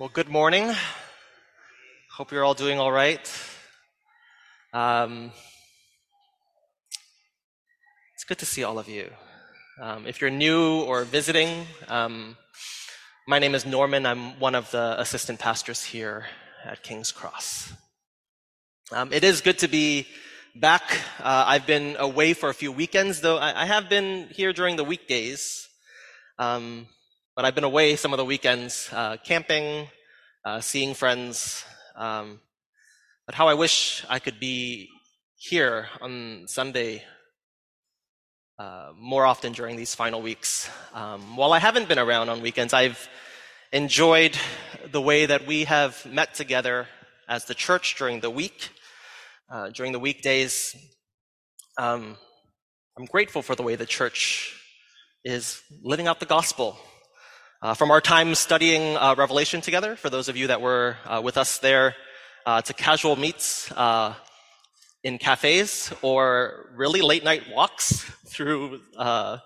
Well, good morning. Hope you're all doing all right. Um, it's good to see all of you. Um, if you're new or visiting, um, my name is Norman. I'm one of the assistant pastors here at King's Cross. Um, it is good to be back. Uh, I've been away for a few weekends, though I, I have been here during the weekdays. Um, but I've been away some of the weekends, uh, camping, uh, seeing friends. Um, but how I wish I could be here on Sunday uh, more often during these final weeks. Um, while I haven't been around on weekends, I've enjoyed the way that we have met together as the church during the week, uh, during the weekdays. Um, I'm grateful for the way the church is living out the gospel uh, from our time studying uh, Revelation together, for those of you that were uh, with us there, uh, to casual meets uh, in cafes or really late night walks through uh,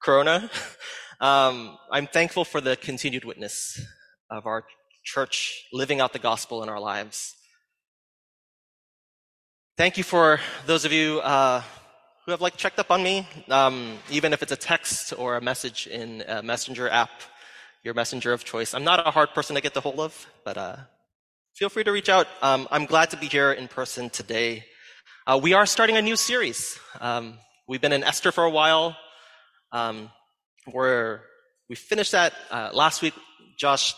Corona, um, I'm thankful for the continued witness of our church living out the gospel in our lives. Thank you for those of you who have like checked up on me, um, even if it's a text or a message in a messenger app your messenger of choice. I'm not a hard person to get the hold of, but uh, feel free to reach out. Um, I'm glad to be here in person today. Uh, we are starting a new series. Um, we've been in Esther for a while. Um, we're, we finished that uh, last week. Josh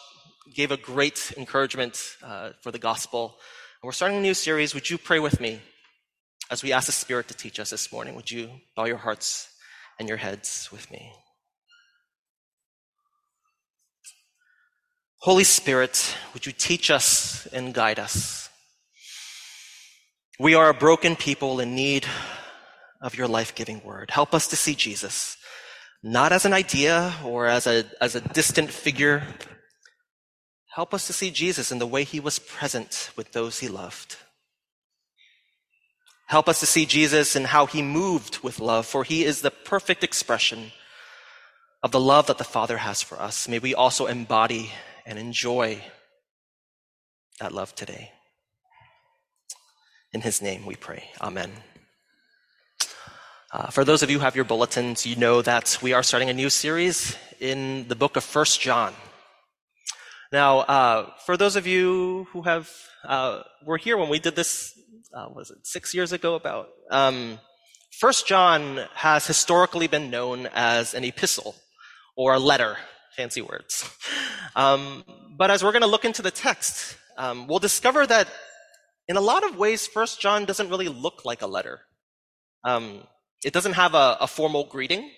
gave a great encouragement uh, for the gospel. And we're starting a new series. Would you pray with me as we ask the Spirit to teach us this morning? Would you bow your hearts and your heads with me? Holy Spirit, would you teach us and guide us? We are a broken people in need of your life giving word. Help us to see Jesus, not as an idea or as a, as a distant figure. Help us to see Jesus in the way he was present with those he loved. Help us to see Jesus in how he moved with love, for he is the perfect expression of the love that the Father has for us. May we also embody and enjoy that love today. In his name we pray. Amen. Uh, for those of you who have your bulletins, you know that we are starting a new series in the book of First John. Now, uh, for those of you who have uh, were here when we did this, uh, was it six years ago? About um, First John has historically been known as an epistle or a letter fancy words. Um, but as we're going to look into the text, um, we'll discover that in a lot of ways, First John doesn't really look like a letter. Um, it doesn't have a, a, formal greeting,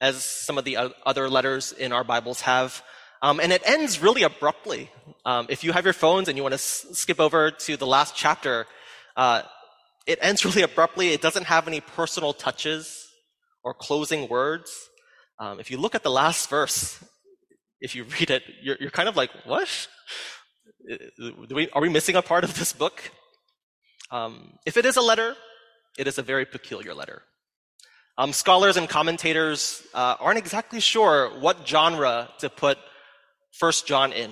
as some of the other letters in our Bibles have. Um, and it ends really abruptly. Um, if you have your phones and you want to s- skip over to the last chapter, uh, it ends really abruptly. It doesn't have any personal touches or closing words. Um, if you look at the last verse, if you read it, you're, you're kind of like, what? We, are we missing a part of this book? Um, if it is a letter, it is a very peculiar letter. Um, scholars and commentators uh, aren't exactly sure what genre to put First John in.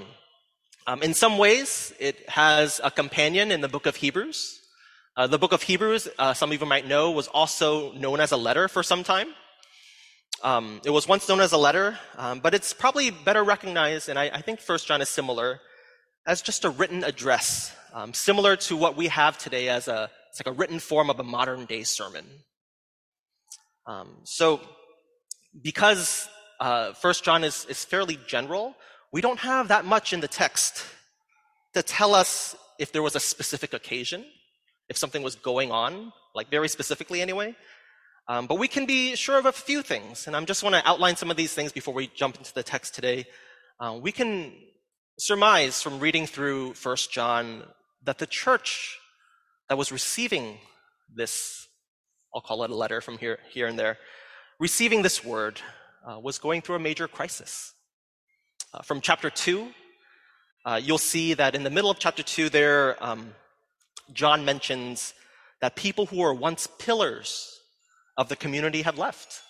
Um, in some ways, it has a companion in the book of Hebrews. Uh, the book of Hebrews, uh, some of you might know, was also known as a letter for some time. Um, it was once known as a letter, um, but it's probably better recognized, and I, I, think First John is similar, as just a written address, um, similar to what we have today as a it's like a written form of a modern day sermon. Um, so, because uh, First John is, is fairly general, we don't have that much in the text to tell us if there was a specific occasion, if something was going on, like very specifically anyway. Um, but we can be sure of a few things, and I just want to outline some of these things before we jump into the text today. Uh, we can surmise from reading through First John that the church that was receiving this, I'll call it a letter from here, here and there, receiving this word uh, was going through a major crisis. Uh, from chapter 2, uh, you'll see that in the middle of chapter 2 there, um, John mentions that people who were once pillars of the community had left.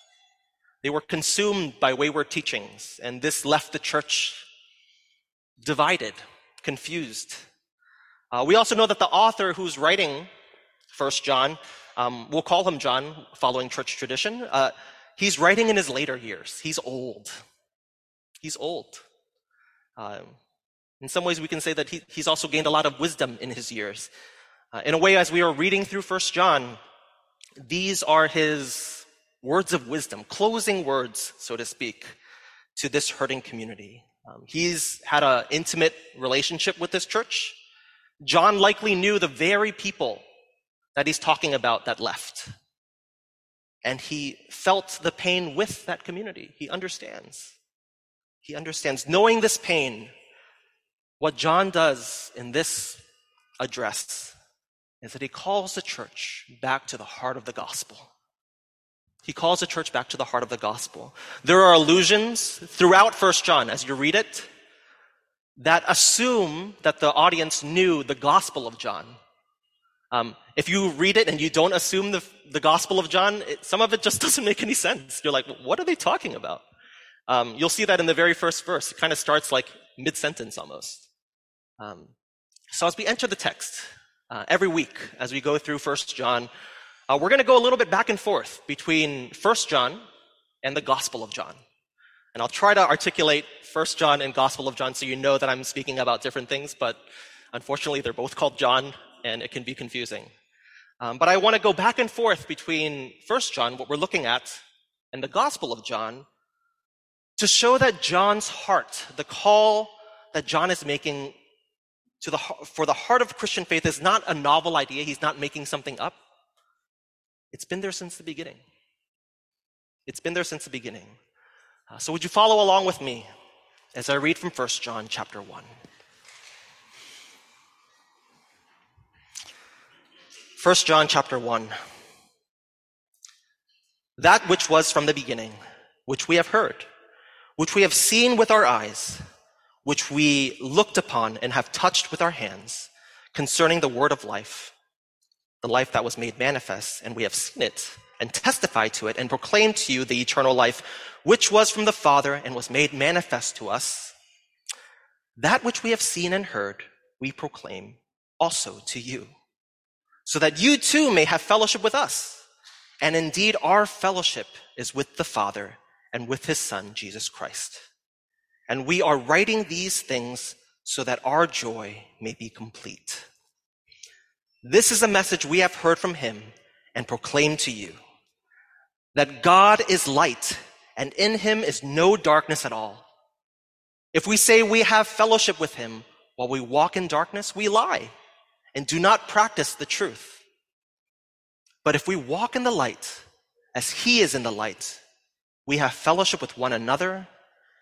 They were consumed by wayward teachings, and this left the church divided, confused. Uh, we also know that the author who's writing First John, um, we'll call him John, following church tradition. Uh, he's writing in his later years. He's old. He's old. Um, in some ways, we can say that he, he's also gained a lot of wisdom in his years. Uh, in a way, as we are reading through First John, these are his words of wisdom, closing words, so to speak, to this hurting community. Um, he's had an intimate relationship with this church. John likely knew the very people that he's talking about that left. And he felt the pain with that community. He understands. He understands. Knowing this pain, what John does in this address is that he calls the church back to the heart of the gospel. He calls the church back to the heart of the gospel. There are allusions throughout First John as you read it that assume that the audience knew the gospel of John. Um, if you read it and you don't assume the, the gospel of John, it, some of it just doesn't make any sense. You're like, what are they talking about? Um, you'll see that in the very first verse. It kind of starts like mid sentence almost. Um, so as we enter the text, uh, every week as we go through First John, uh, we're going to go a little bit back and forth between First John and the Gospel of John. And I'll try to articulate First John and Gospel of John so you know that I'm speaking about different things, but unfortunately they're both called John and it can be confusing. Um, but I want to go back and forth between First John, what we're looking at, and the Gospel of John to show that John's heart, the call that John is making to the, for the heart of Christian faith is not a novel idea. He's not making something up. It's been there since the beginning. It's been there since the beginning. Uh, so would you follow along with me as I read from 1 John chapter 1. 1 John chapter 1. That which was from the beginning, which we have heard, which we have seen with our eyes, which we looked upon and have touched with our hands, concerning the word of life, the life that was made manifest, and we have seen it and testified to it and proclaimed to you the eternal life, which was from the Father and was made manifest to us. That which we have seen and heard, we proclaim also to you, so that you too may have fellowship with us. And indeed, our fellowship is with the Father and with his Son, Jesus Christ. And we are writing these things so that our joy may be complete. This is a message we have heard from him and proclaimed to you that God is light and in him is no darkness at all. If we say we have fellowship with him while we walk in darkness, we lie and do not practice the truth. But if we walk in the light as he is in the light, we have fellowship with one another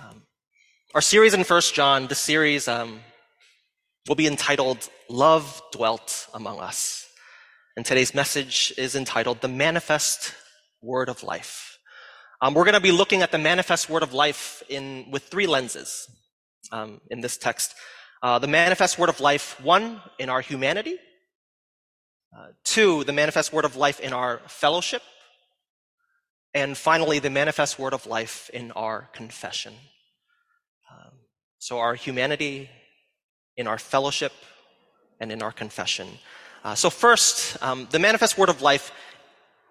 Um, our series in First John, the series um, will be entitled "Love Dwelt Among Us." And today's message is entitled The Manifest Word of Life. Um, we're going to be looking at the manifest word of life in, with three lenses um, in this text. Uh, the manifest word of life, one, in our humanity. Uh, two, the manifest word of life in our fellowship. And finally, the manifest word of life in our confession. Um, so our humanity, in our fellowship, and in our confession. Uh, so, first, um, the manifest word of life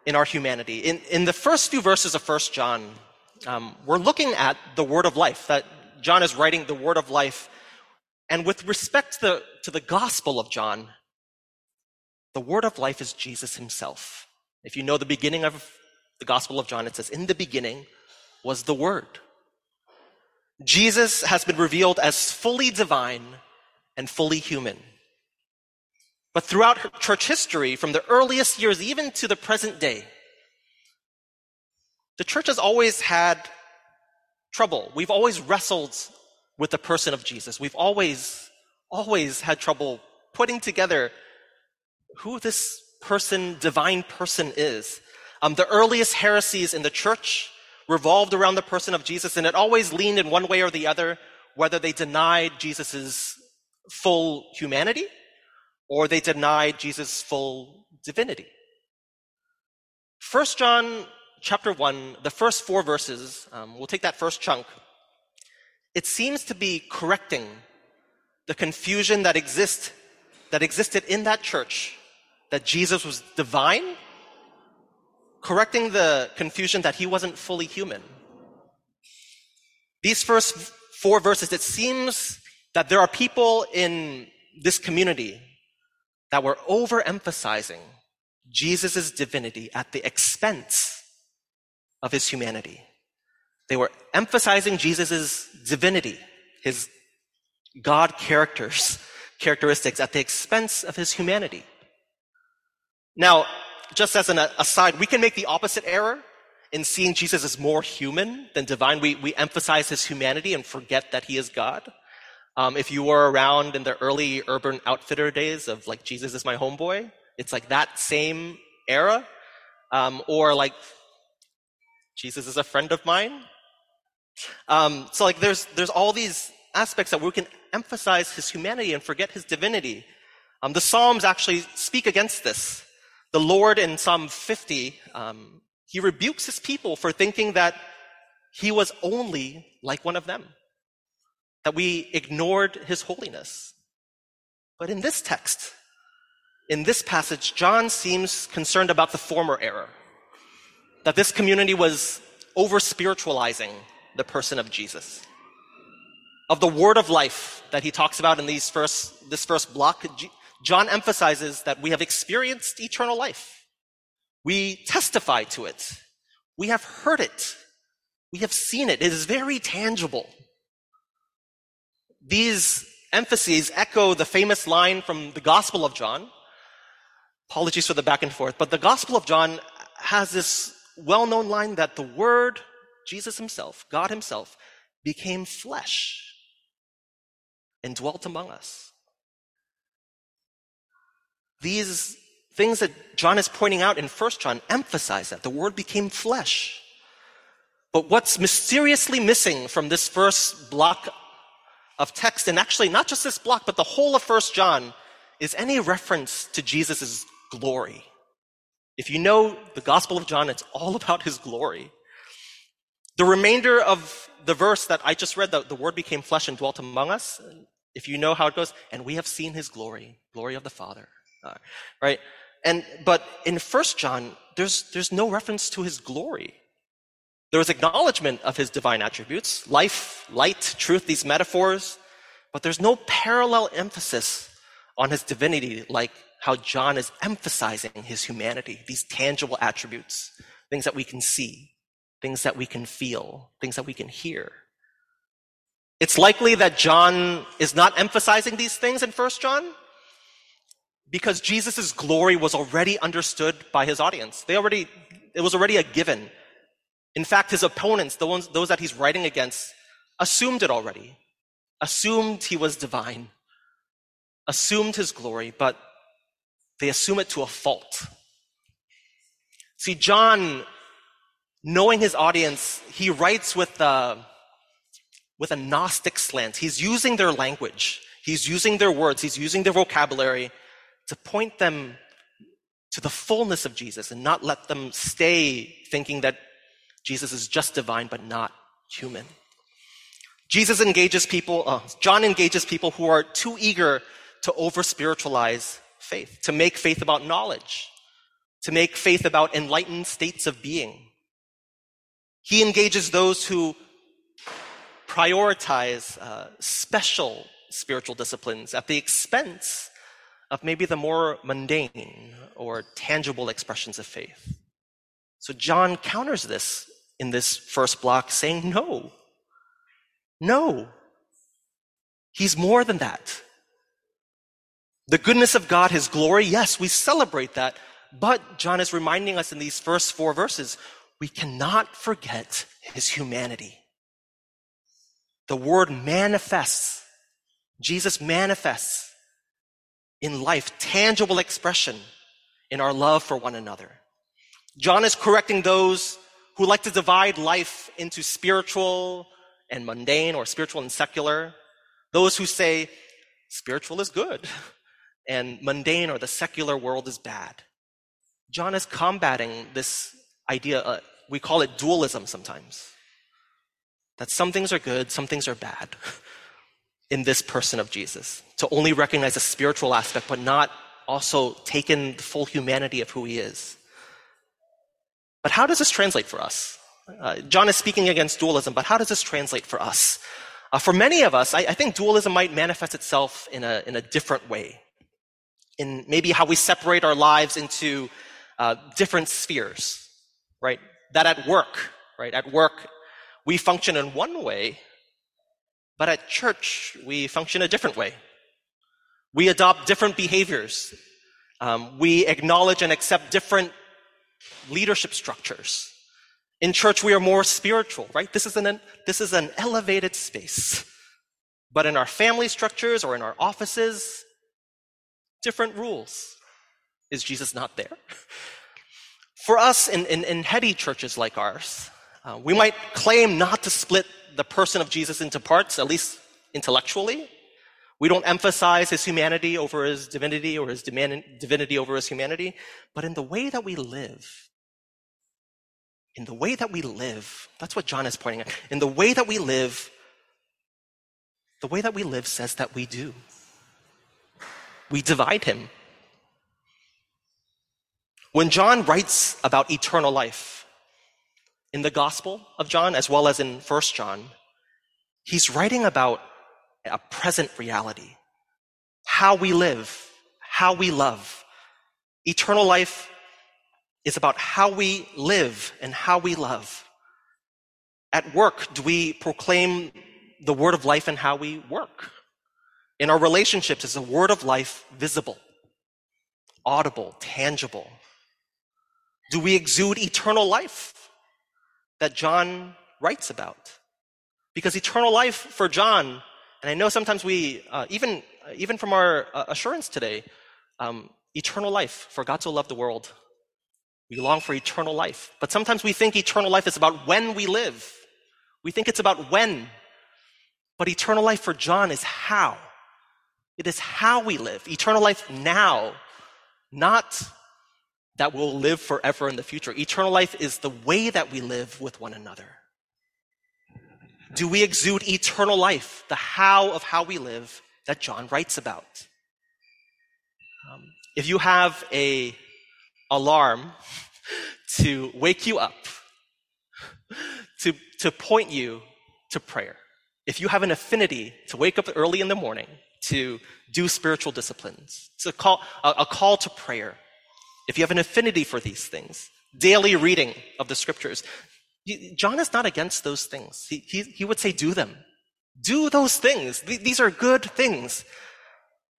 in our humanity. In, in the first few verses of First John, um, we're looking at the word of life, that John is writing the word of life. And with respect to the, to the gospel of John, the word of life is Jesus himself. If you know the beginning of the gospel of John, it says, In the beginning was the word. Jesus has been revealed as fully divine and fully human. But throughout church history, from the earliest years even to the present day, the church has always had trouble. We've always wrestled with the person of Jesus. We've always, always had trouble putting together who this person, divine person is. Um, the earliest heresies in the church revolved around the person of Jesus, and it always leaned in one way or the other, whether they denied Jesus' full humanity or they denied Jesus' full divinity. First John chapter 1, the first four verses, um, we'll take that first chunk. It seems to be correcting the confusion that exists that existed in that church that Jesus was divine, correcting the confusion that he wasn't fully human. These first four verses, it seems that there are people in this community that were overemphasizing Jesus' divinity at the expense of his humanity. They were emphasizing Jesus' divinity, his God characters, characteristics at the expense of his humanity. Now, just as an aside, we can make the opposite error in seeing Jesus as more human than divine. We, we emphasize his humanity and forget that he is God. Um, if you were around in the early urban outfitter days of like Jesus is my homeboy, it's like that same era. Um, or like Jesus is a friend of mine. Um, so like there's there's all these aspects that we can emphasize his humanity and forget his divinity. Um, the Psalms actually speak against this. The Lord in Psalm 50, um, he rebukes his people for thinking that he was only like one of them, that we ignored his holiness. But in this text, in this passage, John seems concerned about the former error that this community was over spiritualizing the person of Jesus. Of the word of life that he talks about in these first, this first block, John emphasizes that we have experienced eternal life. We testify to it. We have heard it. We have seen it. It is very tangible. These emphases echo the famous line from the Gospel of John. Apologies for the back and forth, but the Gospel of John has this well known line that the Word, Jesus Himself, God Himself, became flesh and dwelt among us. These things that John is pointing out in 1 John emphasize that the Word became flesh. But what's mysteriously missing from this first block of text, and actually not just this block, but the whole of 1 John, is any reference to Jesus' glory. If you know the Gospel of John, it's all about his glory. The remainder of the verse that I just read, the, the word became flesh and dwelt among us. If you know how it goes, and we have seen his glory, glory of the Father. Right? And, but in First John, there's, there's no reference to his glory. There was acknowledgement of his divine attributes, life, light, truth, these metaphors, but there's no parallel emphasis on his divinity like how John is emphasizing his humanity, these tangible attributes, things that we can see, things that we can feel, things that we can hear. It's likely that John is not emphasizing these things in First John because Jesus' glory was already understood by his audience. They already, it was already a given. In fact, his opponents, the ones, those that he's writing against, assumed it already, assumed he was divine, assumed his glory, but they assume it to a fault. See, John, knowing his audience, he writes with a, with a Gnostic slant. He's using their language. He's using their words. He's using their vocabulary to point them to the fullness of Jesus and not let them stay thinking that Jesus is just divine but not human. Jesus engages people, uh, John engages people who are too eager to over spiritualize faith, to make faith about knowledge, to make faith about enlightened states of being. He engages those who prioritize uh, special spiritual disciplines at the expense of maybe the more mundane or tangible expressions of faith. So John counters this in this first block saying, no, no. He's more than that. The goodness of God, His glory, yes, we celebrate that. But John is reminding us in these first four verses, we cannot forget His humanity. The word manifests. Jesus manifests in life, tangible expression in our love for one another. John is correcting those who like to divide life into spiritual and mundane or spiritual and secular. Those who say spiritual is good and mundane or the secular world is bad. John is combating this idea, uh, we call it dualism sometimes. That some things are good, some things are bad in this person of Jesus. To only recognize the spiritual aspect, but not also take in the full humanity of who he is. But how does this translate for us? Uh, John is speaking against dualism, but how does this translate for us? Uh, for many of us, I, I, think dualism might manifest itself in a, in a different way. In maybe how we separate our lives into uh, different spheres, right? That at work, right? At work, we function in one way, but at church, we function a different way. We adopt different behaviors. Um, we acknowledge and accept different leadership structures. In church, we are more spiritual, right? This is an, this is an elevated space. But in our family structures or in our offices, different rules. Is Jesus not there? For us in, in, in heady churches like ours, uh, we might claim not to split the person of Jesus into parts, at least intellectually. We don't emphasize his humanity over his divinity or his divinity over his humanity, but in the way that we live, in the way that we live, that's what John is pointing at. In the way that we live, the way that we live says that we do. We divide him. When John writes about eternal life in the Gospel of John, as well as in First John, he's writing about a present reality. How we live, how we love. Eternal life is about how we live and how we love. At work, do we proclaim the word of life and how we work? In our relationships, is the word of life visible, audible, tangible? Do we exude eternal life that John writes about? Because eternal life for John, and I know sometimes we, uh, even, even from our uh, assurance today, um, eternal life, for God so loved the world we long for eternal life. But sometimes we think eternal life is about when we live. We think it's about when. But eternal life for John is how. It is how we live. Eternal life now, not that we'll live forever in the future. Eternal life is the way that we live with one another. Do we exude eternal life, the how of how we live that John writes about? Um, if you have a alarm to wake you up, to, to point you to prayer. If you have an affinity to wake up early in the morning to do spiritual disciplines, it's a call, a, a call to prayer. If you have an affinity for these things, daily reading of the scriptures, John is not against those things. He, he, he would say, do them. Do those things. These are good things.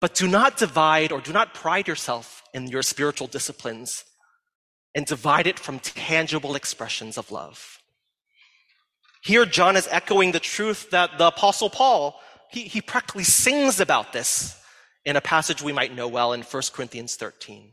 But do not divide or do not pride yourself in your spiritual disciplines and divide it from tangible expressions of love. Here, John is echoing the truth that the apostle Paul, he, he practically sings about this in a passage we might know well in 1 Corinthians 13.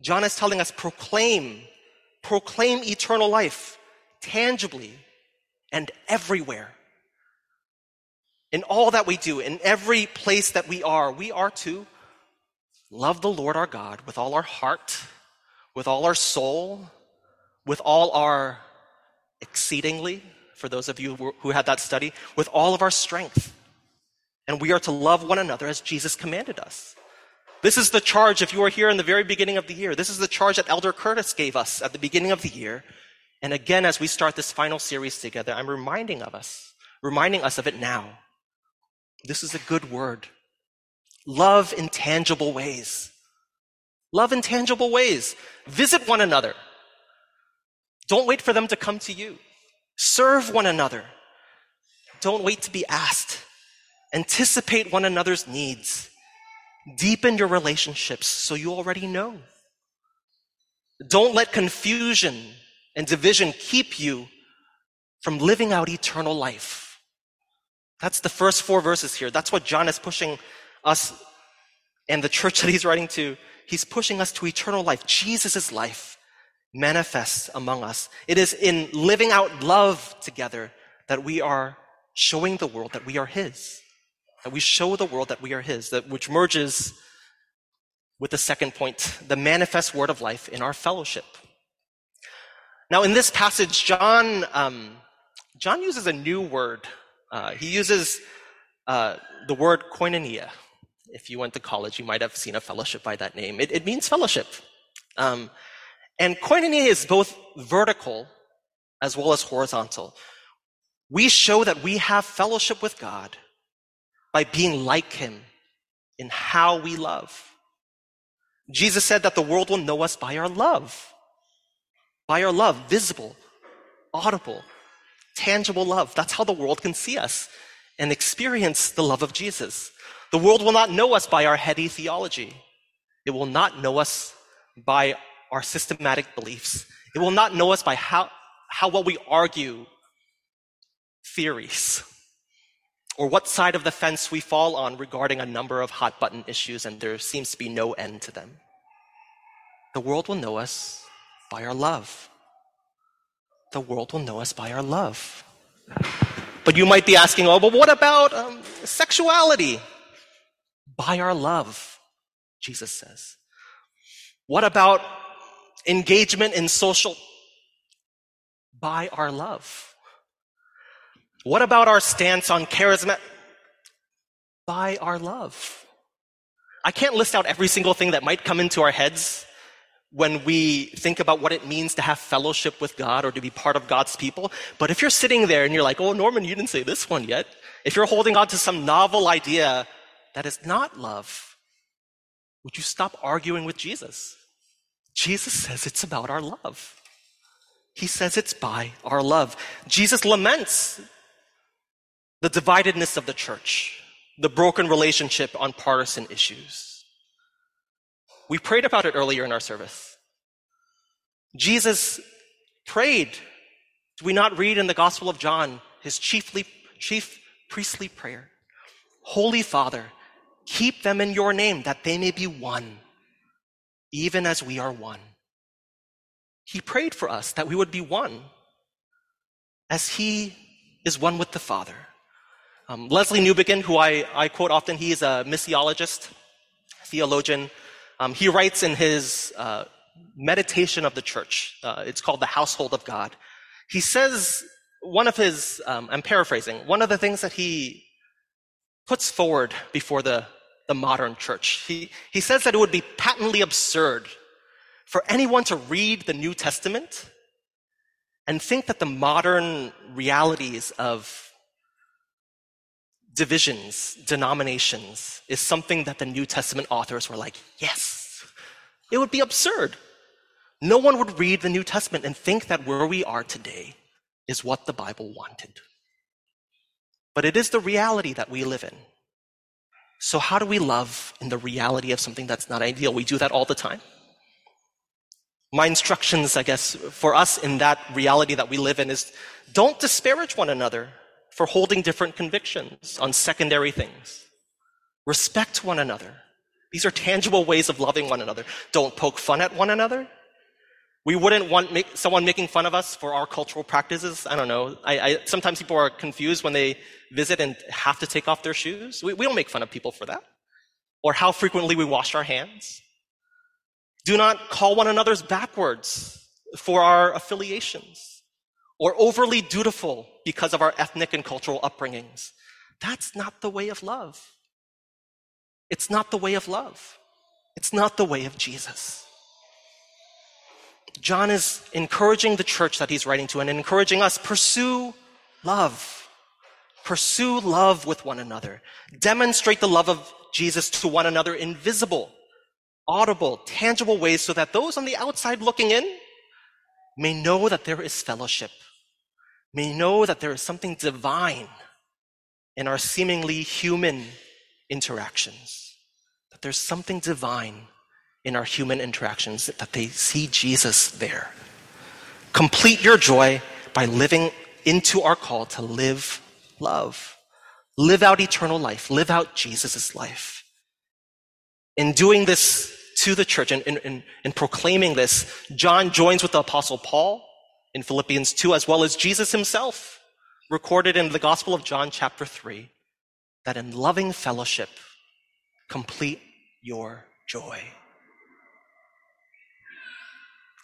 John is telling us proclaim, proclaim eternal life tangibly and everywhere. In all that we do, in every place that we are, we are to love the Lord our God with all our heart, with all our soul, with all our exceedingly, for those of you who had that study, with all of our strength. And we are to love one another as Jesus commanded us. This is the charge, if you were here in the very beginning of the year, this is the charge that Elder Curtis gave us at the beginning of the year. And again, as we start this final series together, I'm reminding of us, reminding us of it now. This is a good word. Love in tangible ways. Love in tangible ways. Visit one another. Don't wait for them to come to you. Serve one another. Don't wait to be asked. Anticipate one another's needs. Deepen your relationships so you already know. Don't let confusion and division keep you from living out eternal life. That's the first four verses here. That's what John is pushing us and the church that he's writing to. He's pushing us to eternal life. Jesus' life manifests among us. It is in living out love together that we are showing the world that we are his. That we show the world that we are his, that which merges with the second point, the manifest word of life in our fellowship. Now, in this passage, John, um, John uses a new word. Uh, he uses uh, the word koinonia. If you went to college, you might have seen a fellowship by that name. It, it means fellowship. Um, and koinonia is both vertical as well as horizontal. We show that we have fellowship with God by being like Him in how we love. Jesus said that the world will know us by our love. By our love, visible, audible, tangible love. That's how the world can see us and experience the love of Jesus. The world will not know us by our heady theology. It will not know us by our systematic beliefs. It will not know us by how, how well we argue theories or what side of the fence we fall on regarding a number of hot button issues, and there seems to be no end to them. The world will know us by our love. The world will know us by our love. But you might be asking, oh, but what about um, sexuality? By our love, Jesus says. What about engagement in social? By our love. What about our stance on charisma? By our love. I can't list out every single thing that might come into our heads when we think about what it means to have fellowship with God or to be part of God's people. But if you're sitting there and you're like, oh, Norman, you didn't say this one yet. If you're holding on to some novel idea that is not love, would you stop arguing with Jesus? Jesus says it's about our love. He says it's by our love. Jesus laments the dividedness of the church, the broken relationship on partisan issues. We prayed about it earlier in our service. Jesus prayed. Do we not read in the Gospel of John his chiefly, chief priestly prayer? Holy Father, keep them in your name that they may be one, even as we are one. He prayed for us that we would be one as he is one with the Father. Um, Lesslie Newbigin, who I, I quote often, he is a missiologist, theologian. Um, he writes in his uh, meditation of the church, uh, it's called The Household of God. He says, one of his, um, I'm paraphrasing, one of the things that he puts forward before the, the modern church, he, he says that it would be patently absurd for anyone to read the New Testament and think that the modern realities of divisions, denominations, is something that the New Testament authors were like, yes. It would be absurd. No one would read the New Testament and think that where we are today is what the Bible wanted. But it is the reality that we live in. So, how do we love in the reality of something that's not ideal? We do that all the time. My instructions, I guess, for us in that reality that we live in is don't disparage one another for holding different convictions on secondary things. Respect one another. These are tangible ways of loving one another. Don't poke fun at one another. We wouldn't want make, someone making fun of us for our cultural practices. I don't know. I, I, sometimes people are confused when they visit and have to take off their shoes. We, we don't make fun of people for that. Or how frequently we wash our hands. Do not call one another's backwards for our affiliations or overly dutiful because of our ethnic and cultural upbringings. That's not the way of love. It's not the way of love. It's not the way of Jesus. John is encouraging the church that he's writing to and encouraging us pursue love. pursue love with one another. Demonstrate the love of Jesus to one another in visible, audible, tangible ways so that those on the outside looking in may know that there is fellowship, may know that there is something divine in our seemingly human interactions, that there's something divine in our human interactions, that they see Jesus there. Complete your joy by living into our call to live love. Live out eternal life. Live out Jesus' life. In doing this to the church and in, in, in, proclaiming this, John joins with the apostle Paul in Philippians 2, as well as Jesus himself, recorded in the Gospel of John chapter 3, that in loving fellowship, complete your joy.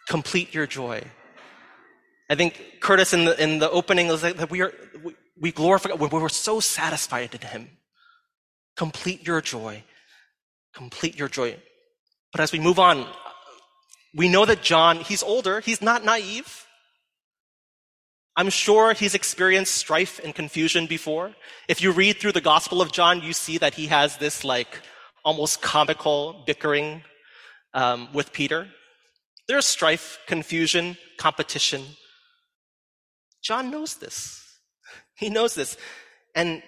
Complete your joy. I think Curtis in the, in the opening was like that we are, we, we glorify, we were so satisfied in him. Complete your joy. Complete your joy. But as we move on, we know that John, he's older, he's not naive. I'm sure he's experienced strife and confusion before. If you read through the Gospel of John, you see that he has this like almost comical bickering um, with Peter. There's strife, confusion, competition. John knows this. He knows this. And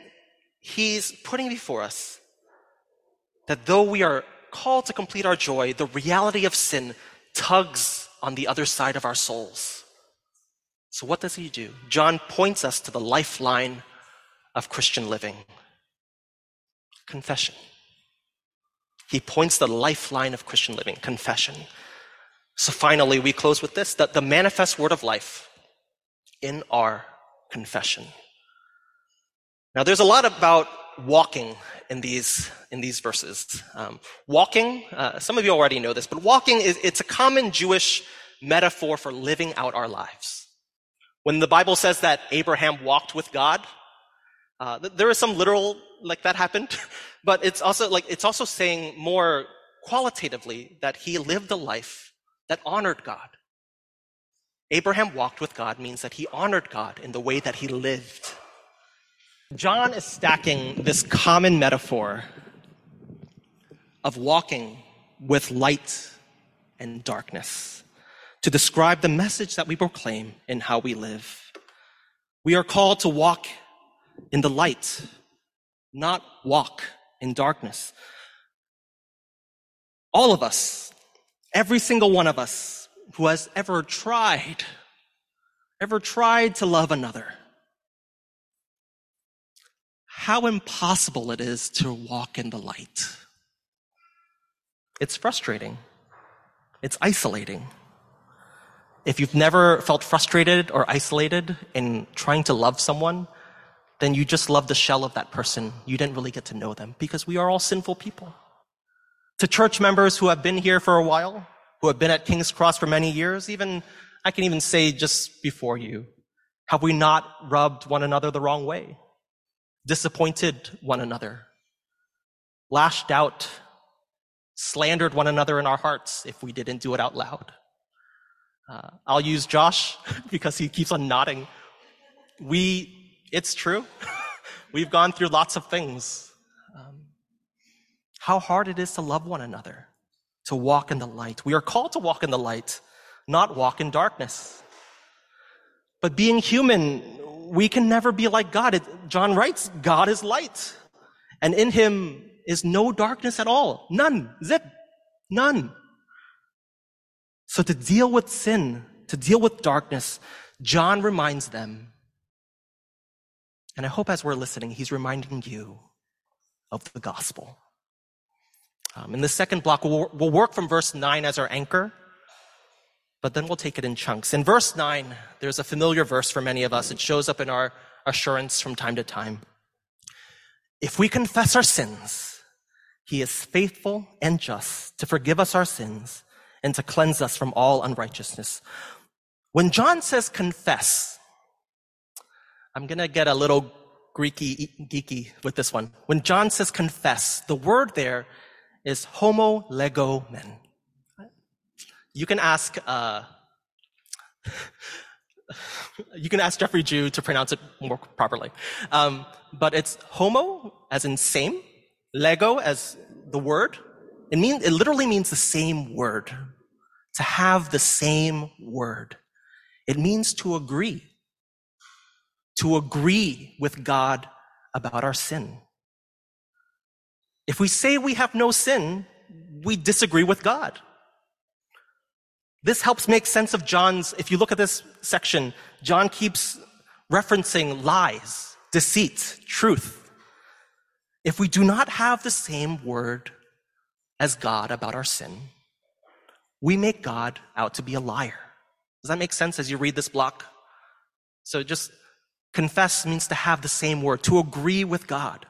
he's putting before us that though we are called to complete our joy, the reality of sin tugs on the other side of our souls. So, what does he do? John points us to the lifeline of Christian living confession. He points the lifeline of Christian living, confession. So, finally, we close with this that the manifest word of life in our confession. Now, there's a lot about walking in these in these verses. Um, walking, uh, some of you already know this, but walking is it's a common Jewish metaphor for living out our lives. When the Bible says that Abraham walked with God, uh, there is some literal like that happened, but it's also like it's also saying more qualitatively that he lived a life that honored God. Abraham walked with God means that he honored God in the way that he lived. John is stacking this common metaphor of walking with light and darkness to describe the message that we proclaim in how we live. We are called to walk in the light, not walk in darkness. All of us, every single one of us who has ever tried, ever tried to love another, how impossible it is to walk in the light. It's frustrating. It's isolating. If you've never felt frustrated or isolated in trying to love someone, then you just love the shell of that person. You didn't really get to know them because we are all sinful people. To church members who have been here for a while, who have been at King's Cross for many years, even, I can even say just before you, have we not rubbed one another the wrong way? disappointed one another, lashed out, slandered one another in our hearts if we didn't do it out loud. Uh, I'll use Josh because he keeps on nodding. We, it's true. We've gone through lots of things. Um, how hard it is to love one another, to walk in the light. We are called to walk in the light, not walk in darkness. But being human, we can never be like God. It, John writes, God is light. And in him is no darkness at all. None. Zip. None. So to deal with sin, to deal with darkness, John reminds them, and I hope as we're listening, he's reminding you of the gospel. Um, in the second block, we'll, we'll work from verse 9 as our anchor but then we'll take it in chunks. In verse 9, there's a familiar verse for many of us. It shows up in our assurance from time to time. If we confess our sins, he is faithful and just to forgive us our sins and to cleanse us from all unrighteousness. When John says confess, I'm going to get a little Greeky, geeky with this one. When John says confess, the word there is homo lego men. You can ask, uh, you can ask Jeffrey Jew to pronounce it more properly. Um, but it's homo, as in same, lego, as the word. It means, it literally means the same word. To have the same word. It means to agree. To agree with God about our sin. If we say we have no sin, we disagree with God. This helps make sense of John's, if you look at this section, John keeps referencing lies, deceit, truth. If we do not have the same word as God about our sin, we make God out to be a liar. Does that make sense as you read this block? So just confess means to have the same word, to agree with God.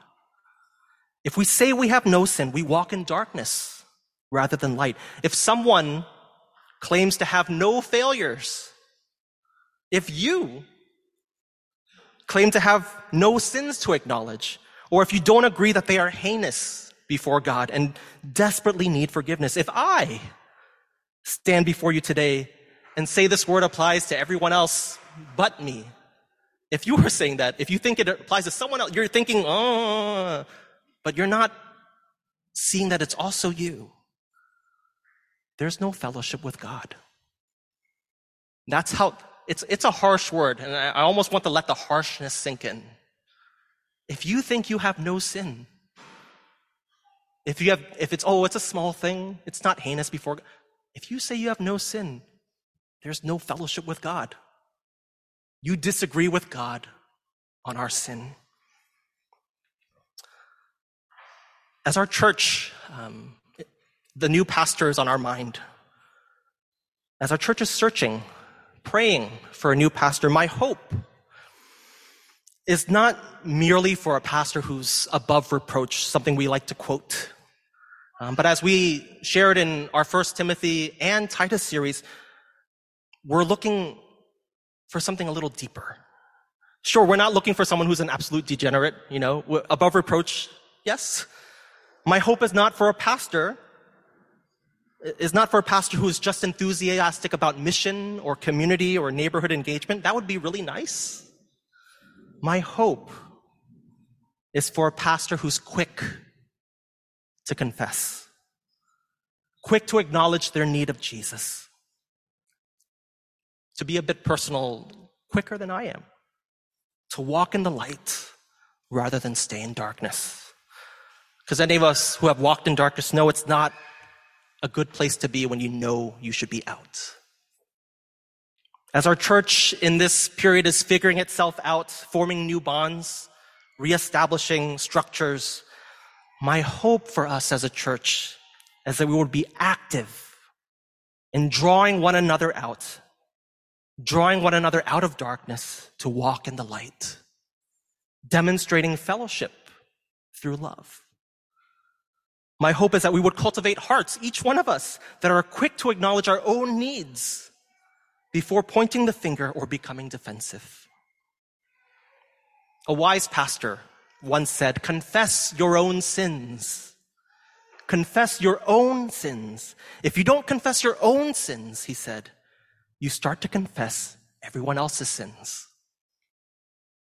If we say we have no sin, we walk in darkness rather than light. If someone claims to have no failures. If you claim to have no sins to acknowledge, or if you don't agree that they are heinous before God and desperately need forgiveness, if I stand before you today and say this word applies to everyone else but me, if you are saying that, if you think it applies to someone else, you're thinking, oh, but you're not seeing that it's also you there's no fellowship with God. That's how, it's, it's a harsh word, and I, I almost want to let the harshness sink in. If you think you have no sin, if you have, if it's, oh, it's a small thing, it's not heinous before, if you say you have no sin, there's no fellowship with God. You disagree with God on our sin. As our church um, the new pastor is on our mind. As our church is searching, praying for a new pastor, my hope is not merely for a pastor who's above reproach, something we like to quote. Um, but as we shared in our First Timothy and Titus series, we're looking for something a little deeper. Sure, we're not looking for someone who's an absolute degenerate, you know, above reproach, yes. My hope is not for a pastor is not for a pastor who is just enthusiastic about mission or community or neighborhood engagement. That would be really nice. My hope is for a pastor who's quick to confess, quick to acknowledge their need of Jesus. To be a bit personal, quicker than I am. To walk in the light rather than stay in darkness. Because any of us who have walked in darkness know it's not a good place to be when you know you should be out. As our church in this period is figuring itself out, forming new bonds, reestablishing structures, my hope for us as a church is that we would be active in drawing one another out, drawing one another out of darkness to walk in the light, demonstrating fellowship through love. My hope is that we would cultivate hearts, each one of us, that are quick to acknowledge our own needs before pointing the finger or becoming defensive. A wise pastor once said, confess your own sins. Confess your own sins. If you don't confess your own sins, he said, you start to confess everyone else's sins.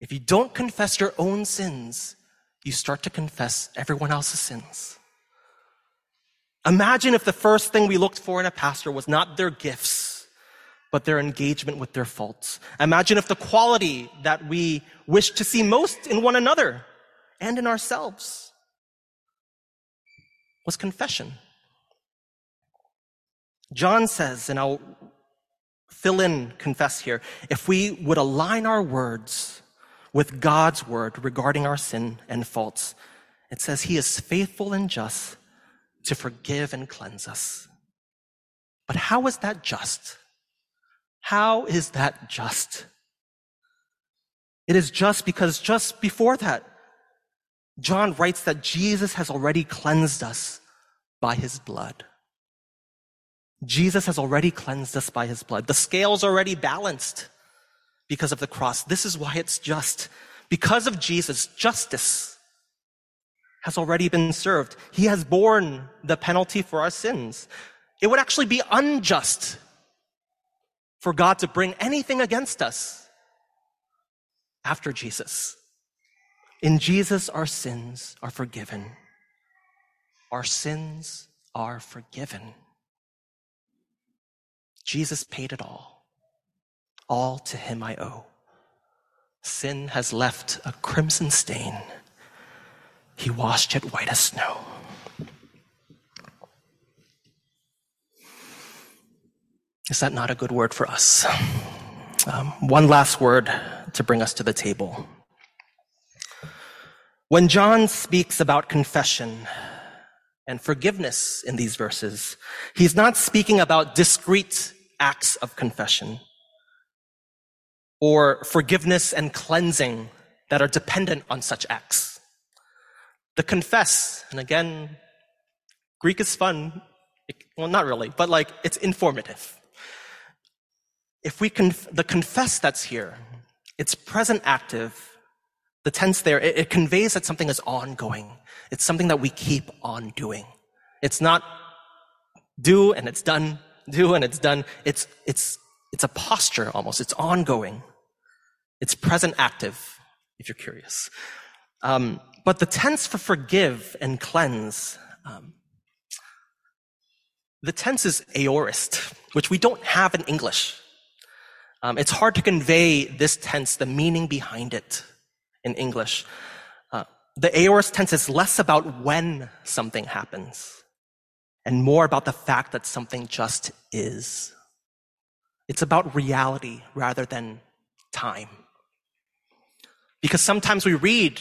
If you don't confess your own sins, you start to confess everyone else's sins. Imagine if the first thing we looked for in a pastor was not their gifts, but their engagement with their faults. Imagine if the quality that we wish to see most in one another and in ourselves was confession. John says, and I'll fill in confess here, if we would align our words with God's word regarding our sin and faults, it says he is faithful and just to forgive and cleanse us. But how is that just? How is that just? It is just because just before that, John writes that Jesus has already cleansed us by his blood. Jesus has already cleansed us by his blood. The scale's already balanced because of the cross. This is why it's just. Because of Jesus, justice has already been served. He has borne the penalty for our sins. It would actually be unjust for God to bring anything against us after Jesus. In Jesus, our sins are forgiven. Our sins are forgiven. Jesus paid it all. All to him I owe. Sin has left a crimson stain. He washed it white as snow. Is that not a good word for us? Um, one last word to bring us to the table. When John speaks about confession and forgiveness in these verses, he's not speaking about discrete acts of confession or forgiveness and cleansing that are dependent on such acts. The confess, and again, Greek is fun. Well, not really, but like it's informative. If we conf- the confess that's here, it's present active. The tense there, it, it conveys that something is ongoing. It's something that we keep on doing. It's not do and it's done, do and it's done. It's, it's, it's a posture almost. It's ongoing. It's present active, if you're curious. Um, but the tense for forgive and cleanse, um, the tense is aorist, which we don't have in English. Um, it's hard to convey this tense, the meaning behind it in English. Uh, the aorist tense is less about when something happens and more about the fact that something just is. It's about reality rather than time. Because sometimes we read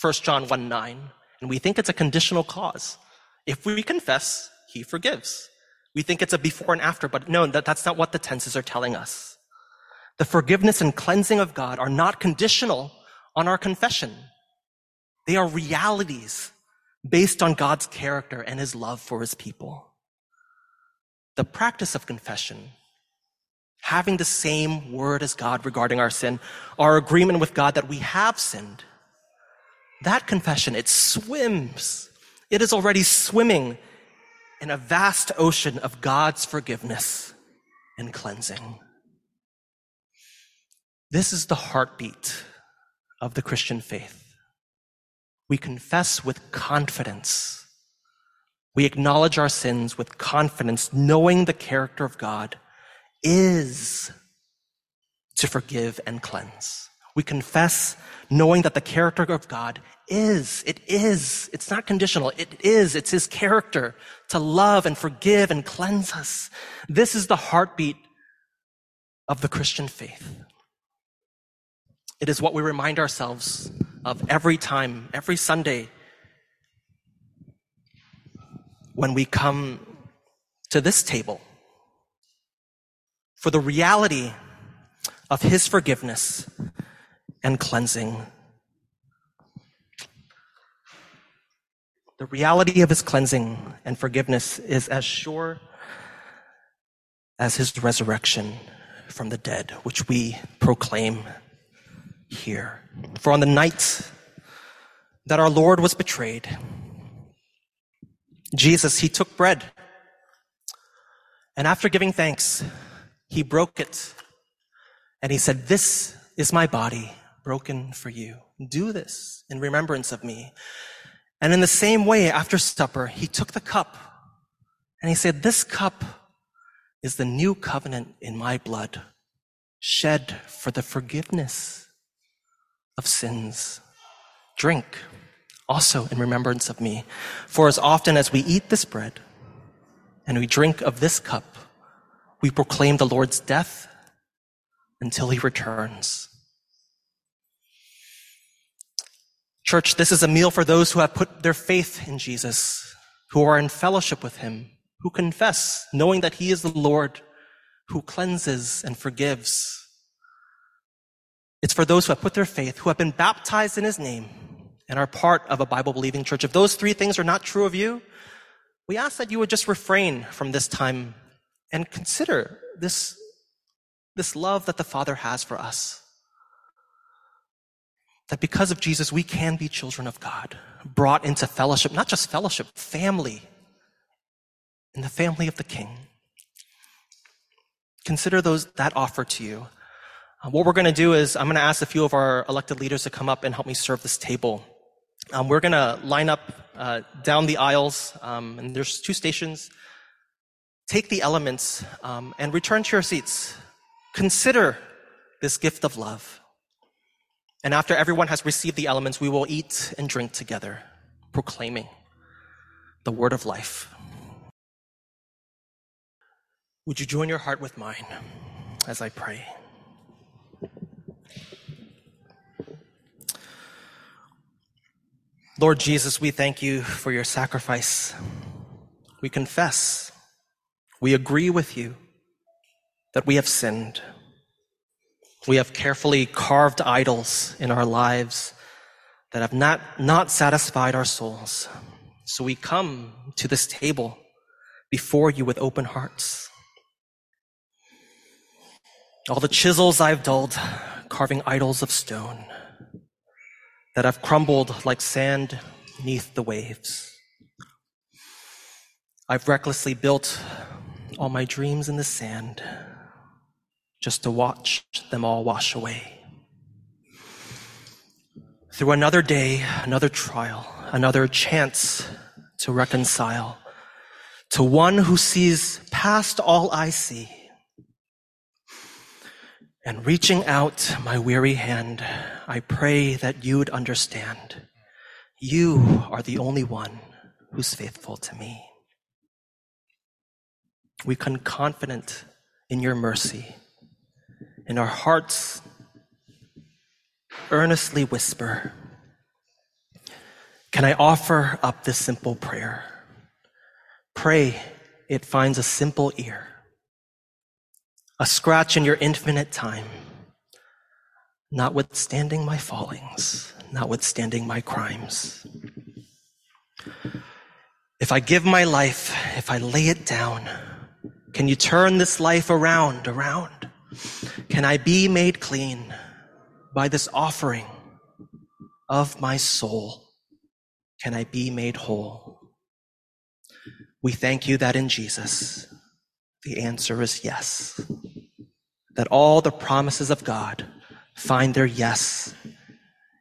1 John 1 9 and we think it's a conditional clause. If we confess, he forgives. We think it's a before and after, but no, that, that's not what the tenses are telling us. The forgiveness and cleansing of God are not conditional on our confession. They are realities based on God's character and his love for his people. The practice of confession having the same word as God regarding our sin, our agreement with God that we have sinned. That confession, it swims. It is already swimming in a vast ocean of God's forgiveness and cleansing. This is the heartbeat of the Christian faith. We confess with confidence. We acknowledge our sins with confidence, knowing the character of God is to forgive and cleanse. We confess knowing that the character of God is, it is, it's not conditional, it is, it's his character to love and forgive and cleanse us. This is the heartbeat of the Christian faith. It is what we remind ourselves of every time, every Sunday, when we come to this table for the reality of his forgiveness and cleansing. The reality of his cleansing and forgiveness is as sure as his resurrection from the dead, which we proclaim here. For on the night that our Lord was betrayed, Jesus, he took bread. And after giving thanks, he broke it and he said, This is my body broken for you. Do this in remembrance of me. And in the same way, after supper, he took the cup and he said, This cup is the new covenant in my blood, shed for the forgiveness of sins. Drink also in remembrance of me. For as often as we eat this bread and we drink of this cup, we proclaim the Lord's death until he returns. Church, this is a meal for those who have put their faith in Jesus, who are in fellowship with him, who confess, knowing that he is the Lord who cleanses and forgives. It's for those who have put their faith, who have been baptized in his name, and are part of a Bible believing church. If those three things are not true of you, we ask that you would just refrain from this time and consider this, this love that the Father has for us. That because of Jesus, we can be children of God, brought into fellowship, not just fellowship, family, in the family of the King. consider those that offer to you. Uh, what we're going to do is I'm going to ask a few of our elected leaders to come up and help me serve this table. Um, we're going to line up uh, down the aisles, um, and there's two stations. Take the elements um, and return to your seats. Consider this gift of love. And after everyone has received the elements, we will eat and drink together, proclaiming the word of life. Would you join your heart with mine as I pray? Lord Jesus, we thank you for your sacrifice. We confess, we agree with you that we have sinned. We have carefully carved idols in our lives that have not, not satisfied our souls. So we come to this table before you with open hearts. All the chisels I've dulled, carving idols of stone that have crumbled like sand neath the waves. I've recklessly built all my dreams in the sand just to watch them all wash away. Through another day, another trial, another chance to reconcile to one who sees past all I see and reaching out my weary hand, I pray that you'd understand. You are the only one who's faithful to me. We can confident in your mercy. In our hearts, earnestly whisper, Can I offer up this simple prayer? Pray it finds a simple ear a scratch in your infinite time, notwithstanding my fallings, notwithstanding my crimes. If I give my life, if I lay it down, can you turn this life around, around? Can I be made clean by this offering of my soul? Can I be made whole? We thank you that in Jesus, the answer is yes. That all the promises of God find their yes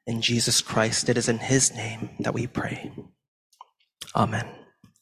in Jesus Christ. It is in His name that we pray. Amen.